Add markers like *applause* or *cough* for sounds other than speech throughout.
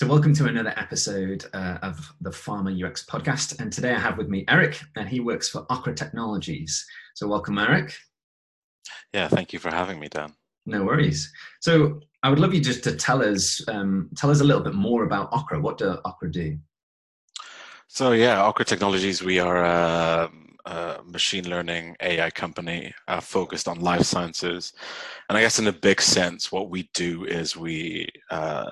So, welcome to another episode uh, of the Pharma UX podcast. And today I have with me Eric, and he works for Okra Technologies. So, welcome, Eric. Yeah, thank you for having me, Dan. No worries. So, I would love you just to tell us um, tell us a little bit more about Okra. What do Okra do? So, yeah, Okra Technologies, we are a, a machine learning AI company uh, focused on life sciences. And I guess in a big sense, what we do is we uh,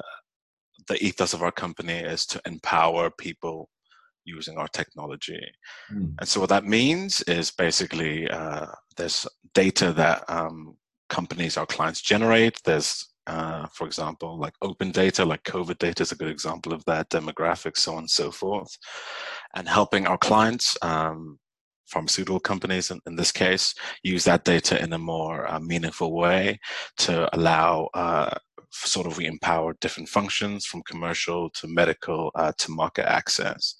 the ethos of our company is to empower people using our technology. Mm. And so what that means is basically uh, there's data that um, companies, our clients generate. There's, uh, for example, like open data, like COVID data is a good example of that, demographics, so on and so forth. And helping our clients, um, pharmaceutical companies in, in, this case, use that data in a more uh, meaningful way to allow uh, sort of we empower different functions from commercial to medical uh, to market access.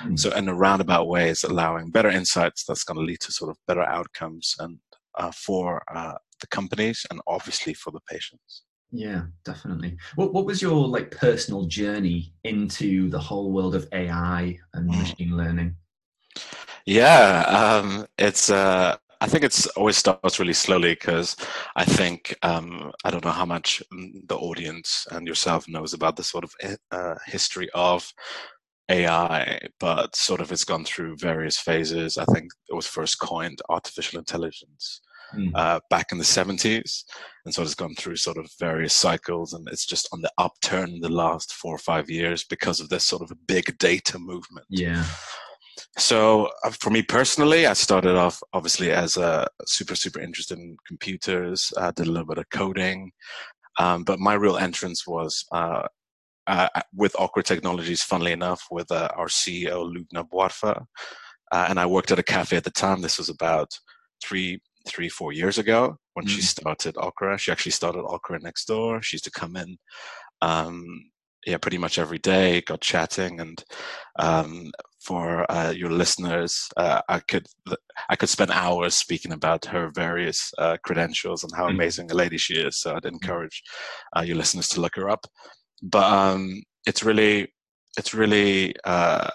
Mm. So in a roundabout way, it's allowing better insights that's going to lead to sort of better outcomes and uh, for uh, the companies and obviously for the patients. Yeah, definitely. What what was your like personal journey into the whole world of AI and mm. machine learning? Yeah, um, it's uh, I think it's always starts really slowly because I think um, I don't know how much the audience and yourself knows about the sort of eh, uh, history of AI, but sort of it's gone through various phases. I think it was first coined artificial intelligence mm. uh, back in the 70s, and so it's gone through sort of various cycles, and it's just on the upturn in the last four or five years because of this sort of big data movement. Yeah. So uh, for me personally, I started off obviously as a super super interested in computers. I did a little bit of coding, um, but my real entrance was uh, uh, with Okra Technologies. Funnily enough, with uh, our CEO Loubna Bouarfa, uh, and I worked at a cafe at the time. This was about three three four years ago when mm. she started Okra. She actually started Okra next door. She used to come in. Um, yeah, pretty much every day, got chatting, and um, for uh, your listeners, uh, I could I could spend hours speaking about her various uh, credentials and how mm. amazing a lady she is. So I'd mm. encourage uh, your listeners to look her up. But um, it's really it's really uh,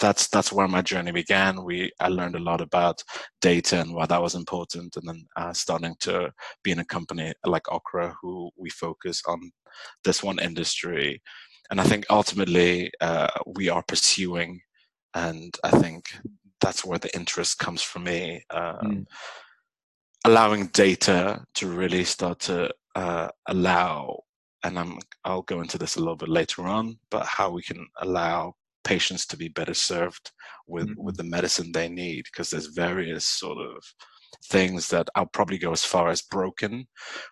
that's that's where my journey began. We I learned a lot about data and why that was important, and then uh, starting to be in a company like Okra, who we focus on this one industry and I think ultimately uh, we are pursuing, and I think that's where the interest comes from me. Uh, mm. Allowing data to really start to uh, allow, and I'm I'll go into this a little bit later on, but how we can allow patients to be better served with mm-hmm. with the medicine they need because there's various sort of things that I'll probably go as far as broken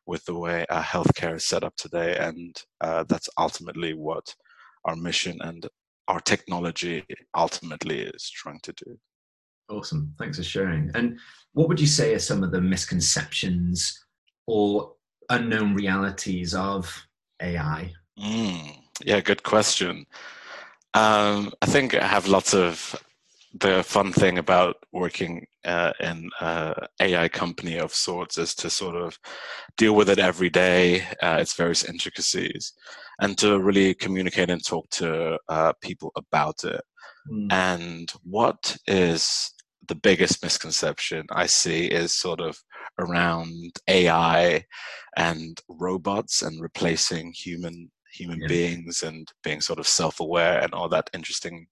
with the way our healthcare is set up today. And uh, that's ultimately what our mission and our technology ultimately is trying to do. Awesome. Thanks for sharing. And what would you say are some of the misconceptions or unknown realities of AI? Mm, yeah, good question. Um, I think I have lots of the fun thing about working uh, in an AI company of sorts is to sort of deal with it every day, uh, its various intricacies, and to really communicate and talk to uh, people about it. Mm. And what is the biggest misconception I see is sort of around AI and robots and replacing human human yeah. beings and being sort of self-aware and all that interesting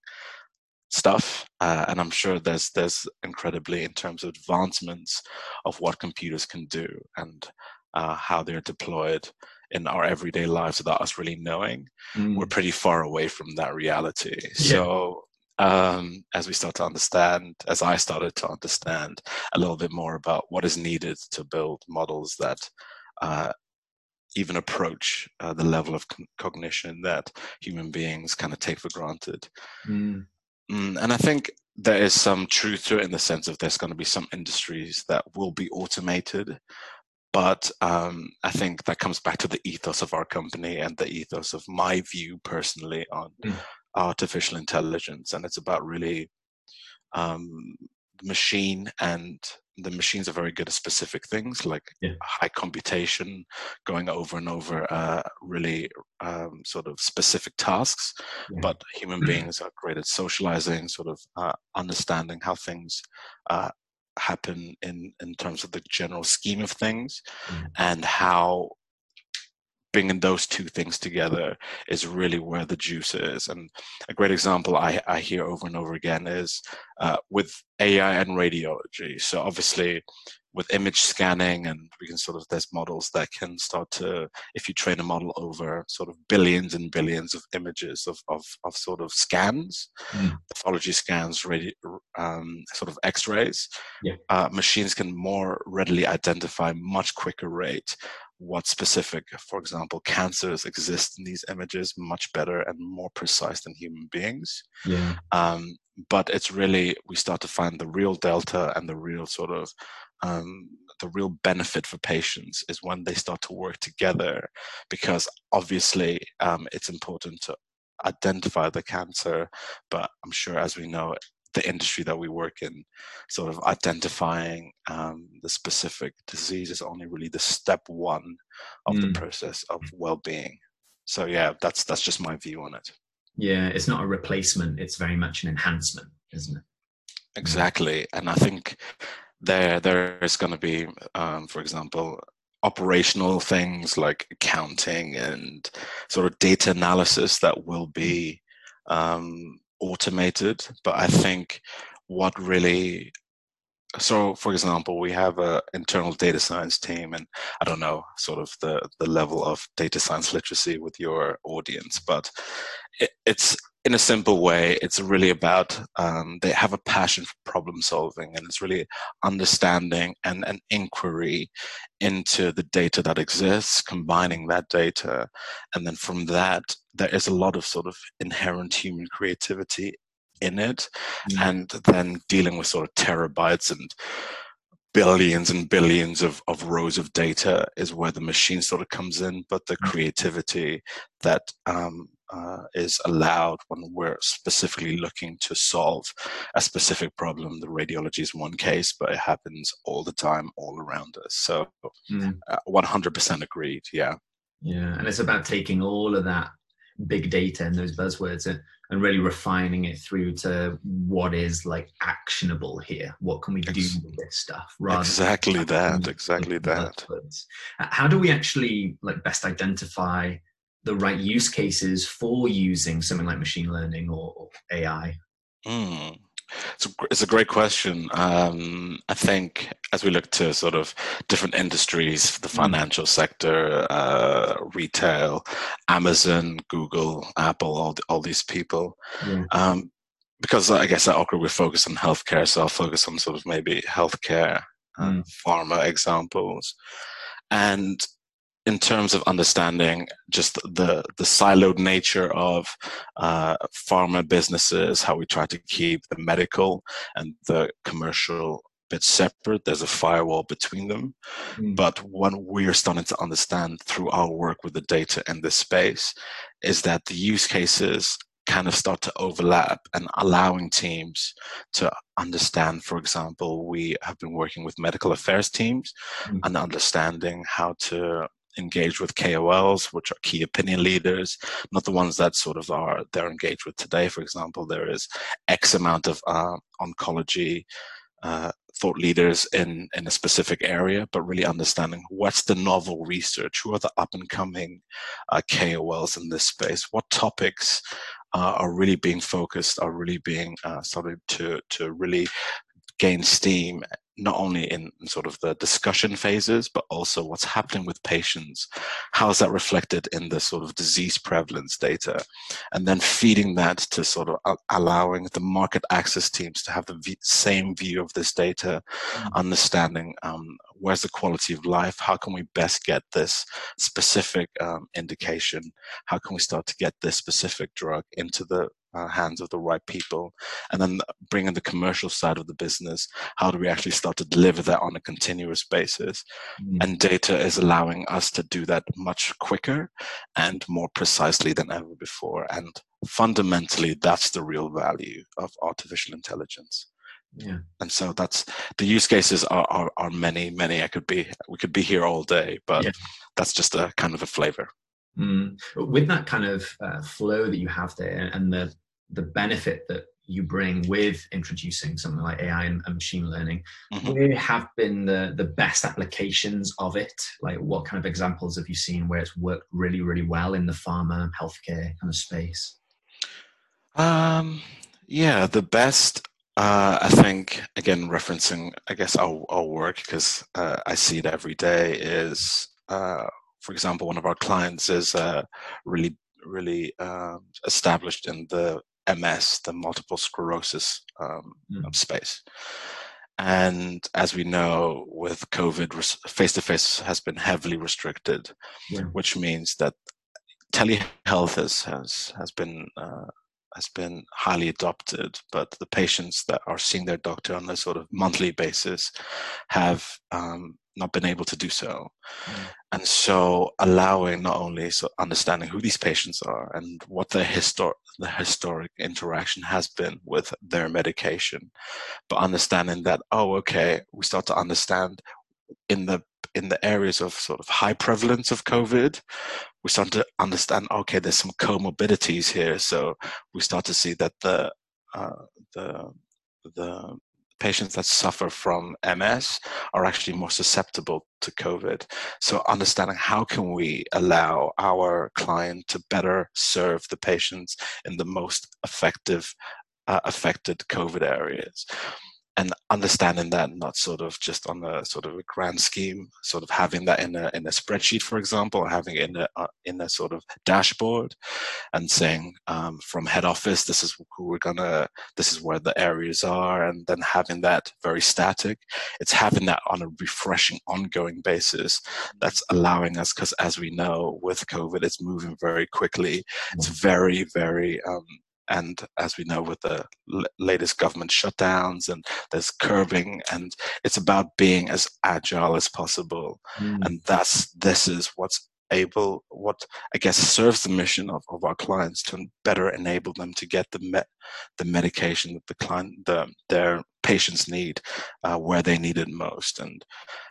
stuff uh, and i'm sure there's there's incredibly in terms of advancements of what computers can do and uh, how they're deployed in our everyday lives without us really knowing mm. we're pretty far away from that reality yeah. so um, as we start to understand as i started to understand a little bit more about what is needed to build models that uh, even approach uh, the level of con- cognition that human beings kind of take for granted. Mm. Mm, and I think there is some truth to it in the sense of there's going to be some industries that will be automated. But um, I think that comes back to the ethos of our company and the ethos of my view personally on mm. artificial intelligence. And it's about really um, machine and the machines are very good at specific things like yeah. high computation, going over and over uh, really um, sort of specific tasks. Yeah. But human *clears throat* beings are great at socializing, sort of uh, understanding how things uh, happen in in terms of the general scheme of things, mm. and how bringing those two things together is really where the juice is. And a great example I, I hear over and over again is uh, with AI and radiology. So obviously, with image scanning, and we can sort of there's models that can start to, if you train a model over sort of billions and billions of images of of, of sort of scans, mm. pathology scans, radi- um, sort of X-rays, yeah. uh, machines can more readily identify much quicker rate what specific, for example, cancers exist in these images much better and more precise than human beings. Yeah. Um, but it's really we start to find the real delta and the real sort of um, the real benefit for patients is when they start to work together, because obviously um, it's important to identify the cancer, but I'm sure as we know the industry that we work in, sort of identifying um, the specific disease is only really the step one of mm. the process of well-being. So yeah, that's that's just my view on it. Yeah, it's not a replacement; it's very much an enhancement, isn't it? Exactly, and I think there there is going to be, um, for example, operational things like accounting and sort of data analysis that will be um, automated, but I think what really so for example we have an internal data science team and i don't know sort of the the level of data science literacy with your audience but it, it's in a simple way it's really about um, they have a passion for problem solving and it's really understanding and an inquiry into the data that exists combining that data and then from that there is a lot of sort of inherent human creativity in it mm. and then dealing with sort of terabytes and billions and billions of, of rows of data is where the machine sort of comes in but the mm. creativity that um, uh, is allowed when we're specifically looking to solve a specific problem the radiology is one case but it happens all the time all around us so mm. uh, 100% agreed yeah yeah and it's about taking all of that big data and those buzzwords and, and really refining it through to what is like actionable here what can we do with this stuff exactly that exactly that buzzwords. how do we actually like best identify the right use cases for using something like machine learning or, or ai mm. It's a, it's a great question. Um, I think as we look to sort of different industries, the mm. financial sector, uh, retail, Amazon, Google, Apple, all, all these people, yeah. um, because I guess at Okra we focus on healthcare, so I'll focus on sort of maybe healthcare, mm. pharma examples. And in terms of understanding just the the siloed nature of uh, pharma businesses, how we try to keep the medical and the commercial bit separate. There's a firewall between them. Mm. But what we're starting to understand through our work with the data in this space is that the use cases kind of start to overlap and allowing teams to understand for example we have been working with medical affairs teams mm. and understanding how to engaged with KOLs, which are key opinion leaders, not the ones that sort of are they're engaged with today. For example, there is X amount of uh, oncology uh, thought leaders in in a specific area, but really understanding what's the novel research, who are the up and coming uh, KOLs in this space, what topics uh, are really being focused, are really being uh, started to to really gain steam not only in sort of the discussion phases, but also what's happening with patients. How is that reflected in the sort of disease prevalence data? And then feeding that to sort of allowing the market access teams to have the same view of this data, mm-hmm. understanding um, where's the quality of life? How can we best get this specific um, indication? How can we start to get this specific drug into the uh, hands of the right people and then bringing the commercial side of the business how do we actually start to deliver that on a continuous basis mm. and data is allowing us to do that much quicker and more precisely than ever before and fundamentally that's the real value of artificial intelligence Yeah. And so that's the use cases are, are, are many, many. I could be we could be here all day, but yeah. that's just a kind of a flavor. Mm. With that kind of uh, flow that you have there and the the benefit that you bring with introducing something like AI and, and machine learning, mm-hmm. where have been the, the best applications of it? Like what kind of examples have you seen where it's worked really, really well in the pharma, healthcare kind of space? Um, yeah, the best, uh, I think, again, referencing, I guess, our, our work, because uh, I see it every day, is, uh, for example, one of our clients is uh, really, really um, established in the MS, the multiple sclerosis um, mm. space. And as we know, with COVID, face to face has been heavily restricted, yeah. which means that telehealth has has has been uh, has been highly adopted, but the patients that are seeing their doctor on a sort of monthly basis have um, not been able to do so. Mm. And so allowing not only so understanding who these patients are and what the histor- the historic interaction has been with their medication, but understanding that, oh, okay, we start to understand in the in the areas of sort of high prevalence of COVID, we start to understand, okay, there's some comorbidities here. So we start to see that the uh, the the patients that suffer from MS are actually more susceptible to COVID. So understanding how can we allow our client to better serve the patients in the most effective uh, affected COVID areas and understanding that not sort of just on a sort of a grand scheme sort of having that in a in a spreadsheet for example or having it in a uh, in a sort of dashboard and saying um, from head office this is who we're gonna this is where the areas are and then having that very static it's having that on a refreshing ongoing basis that's allowing us because as we know with covid it's moving very quickly it's mm. very very um, and as we know with the l- latest government shutdowns and there's curbing and it's about being as agile as possible mm. and that's this is what's able what i guess serves the mission of, of our clients to better enable them to get the met the medication that the client the their patients need uh, where they need it most and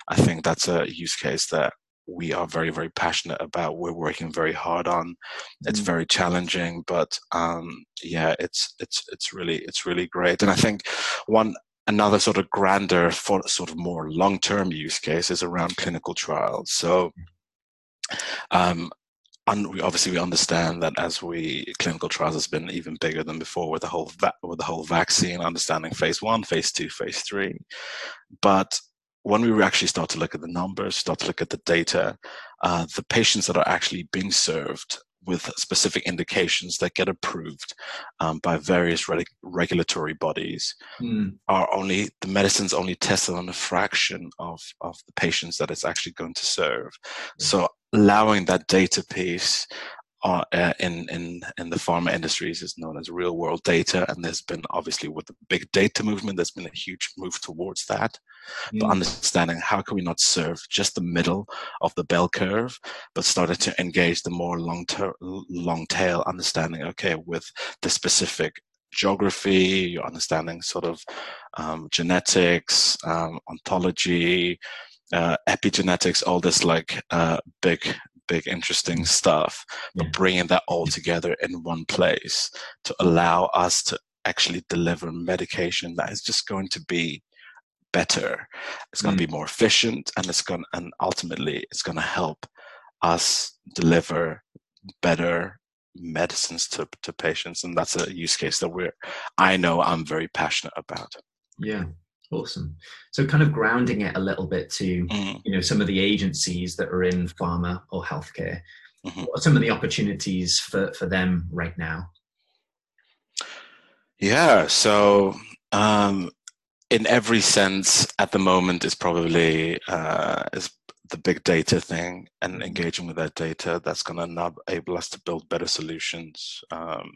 i think that's a use case that we are very very passionate about we're working very hard on. It's mm. very challenging but um, yeah it's it's it's really it's really great. And i think one another sort of grander for sort of more long-term use case is around clinical trials. So um, and we obviously we understand that as we clinical trials has been even bigger than before with the whole va- with the whole vaccine understanding phase one phase two phase three. But when we actually start to look at the numbers, start to look at the data, uh, the patients that are actually being served with specific indications that get approved um, by various re- regulatory bodies mm. are only the medicines only tested on a fraction of, of the patients that it's actually going to serve. Mm. So allowing that data piece uh, uh, in in in the pharma industries is known as real world data, and there's been obviously with the big data movement, there's been a huge move towards that. Mm. But understanding how can we not serve just the middle of the bell curve, but started to engage the more long term, long tail understanding. Okay, with the specific geography, you're understanding sort of um, genetics, um, ontology, uh, epigenetics, all this like uh, big big, interesting stuff, but yeah. bringing that all together in one place to allow us to actually deliver medication that is just going to be better. It's going mm. to be more efficient, and it's going and ultimately it's going to help us deliver better medicines to, to patients and that's a use case that we're i know i'm very passionate about yeah Awesome. So, kind of grounding it a little bit to mm. you know some of the agencies that are in pharma or healthcare. Mm-hmm. What are some of the opportunities for for them right now? Yeah. So, um, in every sense, at the moment, is probably uh, is the big data thing and mm-hmm. engaging with that data that's going to enable us to build better solutions um,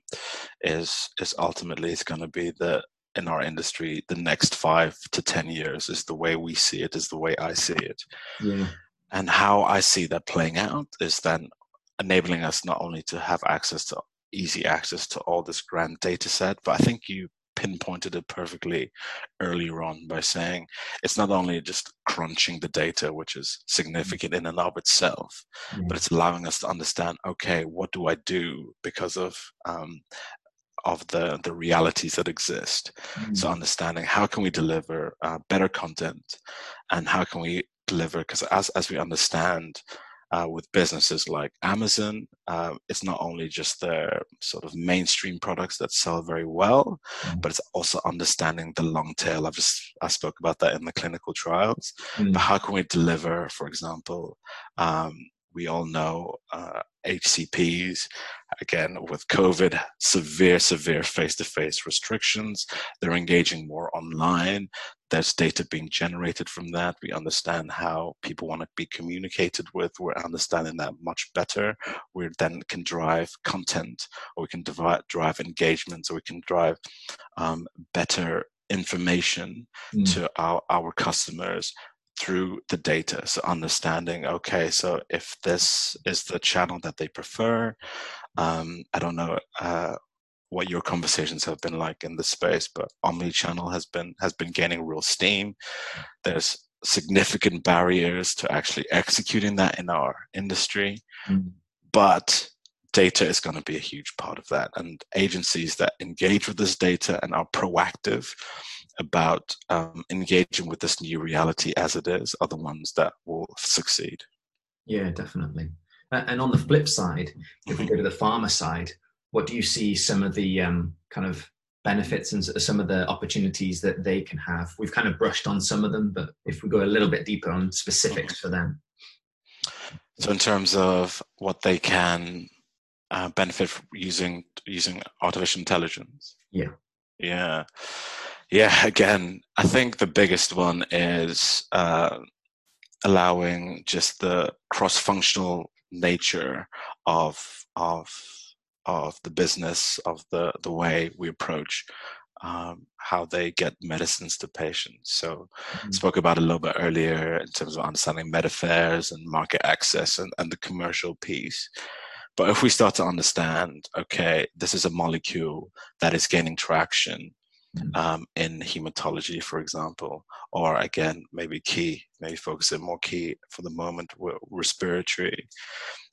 is is ultimately is going to be the in our industry the next five to ten years is the way we see it is the way i see it yeah. and how i see that playing out is then enabling us not only to have access to easy access to all this grand data set but i think you pinpointed it perfectly earlier on by saying it's not only just crunching the data, which is significant in and of itself, mm-hmm. but it's allowing us to understand, okay, what do I do because of um, of the the realities that exist. Mm-hmm. So understanding how can we deliver uh, better content, and how can we deliver because as as we understand uh, with businesses like Amazon, uh, it's not only just their sort of mainstream products that sell very well, mm. but it's also understanding the long tail. I've just I spoke about that in the clinical trials. Mm. But how can we deliver, for example, um, we all know uh, HCPs, again, with COVID, severe, severe face to face restrictions. They're engaging more online. There's data being generated from that. We understand how people want to be communicated with. We're understanding that much better. We then can drive content, or we can drive, drive engagement, or we can drive um, better information mm. to our, our customers through the data. So understanding, okay, so if this is the channel that they prefer, um, I don't know uh, what your conversations have been like in this space, but omni-channel has been has been gaining real steam. There's significant barriers to actually executing that in our industry, mm-hmm. but data is going to be a huge part of that. And agencies that engage with this data and are proactive about um, engaging with this new reality as it is are the ones that will succeed. Yeah, definitely. And on the flip side, *laughs* if we go to the pharma side, what do you see some of the um, kind of benefits and some of the opportunities that they can have? We've kind of brushed on some of them, but if we go a little bit deeper on specifics for them. So, in terms of what they can uh, benefit from using using artificial intelligence, yeah, yeah. Yeah, again, I think the biggest one is uh, allowing just the cross-functional nature of of of the business of the the way we approach um, how they get medicines to patients. So mm-hmm. spoke about a little bit earlier in terms of understanding med affairs and market access and, and the commercial piece. But if we start to understand, okay, this is a molecule that is gaining traction Mm. um, in hematology, for example, or again, maybe key, maybe focusing more key for the moment respiratory.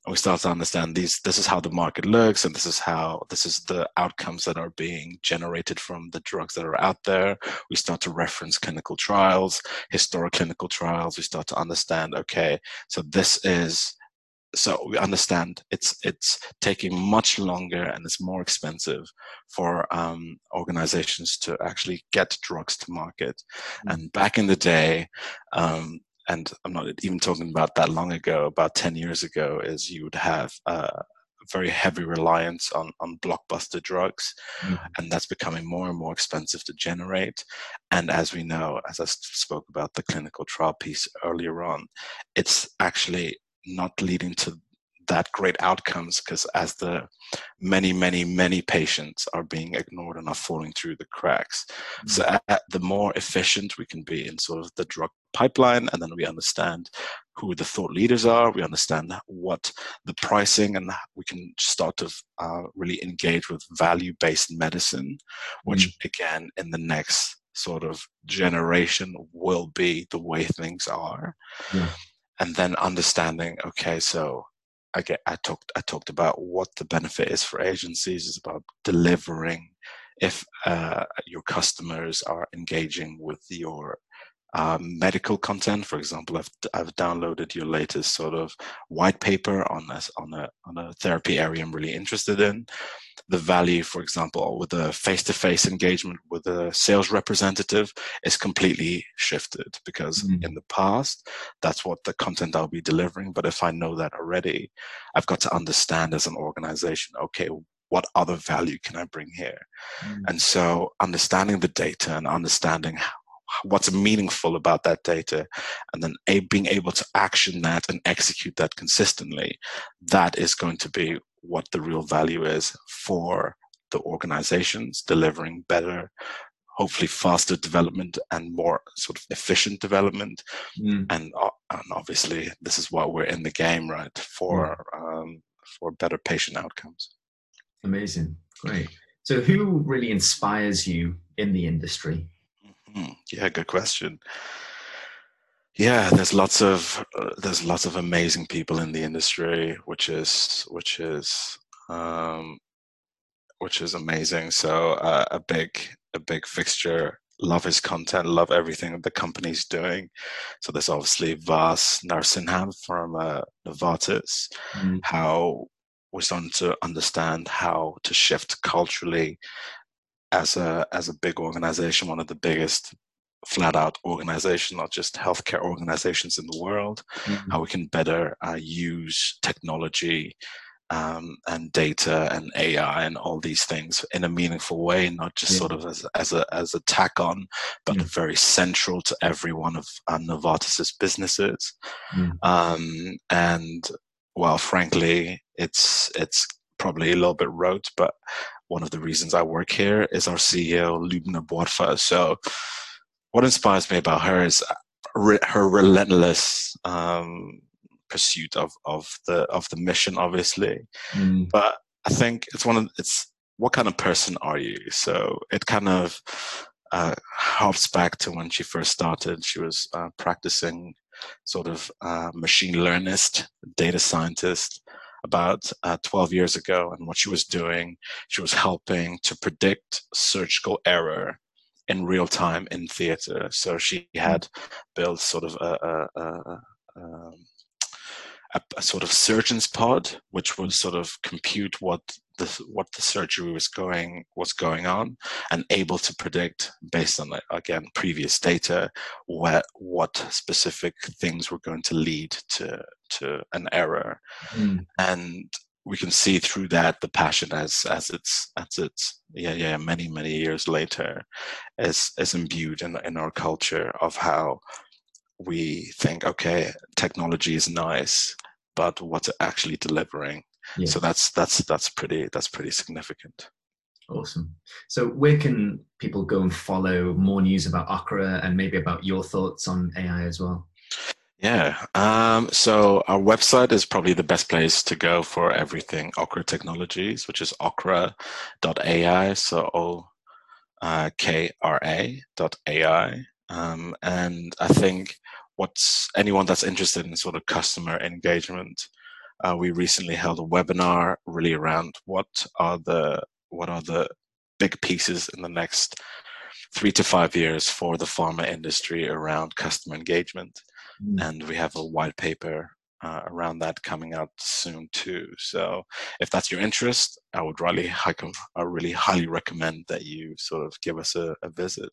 And we start to understand these, this is how the market looks, and this is how, this is the outcomes that are being generated from the drugs that are out there. We start to reference clinical trials, historic clinical trials. We start to understand, okay, so this is so we understand it's it's taking much longer and it's more expensive for um, organizations to actually get drugs to market. Mm-hmm. And back in the day, um, and I'm not even talking about that long ago, about 10 years ago, is you would have uh, very heavy reliance on, on blockbuster drugs, mm-hmm. and that's becoming more and more expensive to generate. And as we know, as I spoke about the clinical trial piece earlier on, it's actually not leading to that great outcomes because as the many many many patients are being ignored and are falling through the cracks mm-hmm. so at, at the more efficient we can be in sort of the drug pipeline and then we understand who the thought leaders are we understand what the pricing and we can start to uh, really engage with value based medicine which mm-hmm. again in the next sort of generation will be the way things are yeah and then understanding okay so I get I talked I talked about what the benefit is for agencies is about delivering if uh, your customers are engaging with your um, medical content. For example, I've, I've downloaded your latest sort of white paper on a, on a on a therapy area I'm really interested in. The value, for example, with a face-to-face engagement with a sales representative is completely shifted because mm. in the past that's what the content I'll be delivering. But if I know that already, I've got to understand as an organization, okay, what other value can I bring here? Mm. And so understanding the data and understanding what's meaningful about that data and then a, being able to action that and execute that consistently that is going to be what the real value is for the organizations delivering better hopefully faster development and more sort of efficient development mm. and, uh, and obviously this is why we're in the game right for mm. um, for better patient outcomes amazing great So, who really inspires you in the industry? Mm-hmm. Yeah, good question. Yeah, there's lots of uh, there's lots of amazing people in the industry, which is which is um, which is amazing. So uh, a big a big fixture. Love his content. Love everything the company's doing. So there's obviously Vas Narasimhan from uh, Novartis. Mm. How we're starting to understand how to shift culturally as a as a big organization, one of the biggest flat out organization, not just healthcare organizations in the world, mm-hmm. how we can better uh, use technology um, and data and AI and all these things in a meaningful way, not just yeah. sort of as, as a as a tack on, but yeah. very central to every one of uh, Novartis's businesses. Yeah. Um, and well, frankly, it's it's probably a little bit rote, but one of the reasons I work here is our CEO Loubna Bouarfa. So, what inspires me about her is her relentless um, pursuit of of the of the mission, obviously. Mm. But I think it's one of it's what kind of person are you? So it kind of uh, harps back to when she first started. She was uh, practicing sort of uh, machine learnist, data scientist about uh, 12 years ago. And what she was doing, she was helping to predict surgical error in real time in theater. So she had built sort of a, a, a, a um, a, a, sort of surgeon's pod, which would sort of compute what the what the surgery was going was going on, and able to predict based on again previous data what what specific things were going to lead to to an error, mm. and we can see through that the passion as as it's as it's yeah yeah many many years later is is imbued in in our culture of how we think okay technology is nice but what's it actually delivering? Yeah. so that's that's that's pretty that's pretty significant. Awesome. So where can people go and follow more news about okra and maybe about your thoughts on ai as well yeah um, so our website is probably the best place to go for everything okra technologies which is okra.ai so o uh, dot ai um, and i think what's anyone that's interested in sort of customer engagement. Uh, we recently held a webinar really around what are the what are the big pieces in the next three to five years for the pharma industry around customer engagement, mm. and we have a white paper uh, around that coming out soon too. So if that's your interest, I would really, I really highly recommend that you sort of give us a, a visit.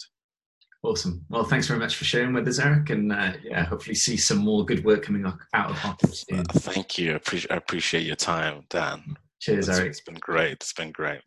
Awesome. Well, thanks very much for sharing with us, Eric, and uh, yeah, hopefully see some more good work coming out of Hartford soon. Thank you. I appreciate, I appreciate your time, Dan. Cheers, it's, Eric. It's been great. It's been great.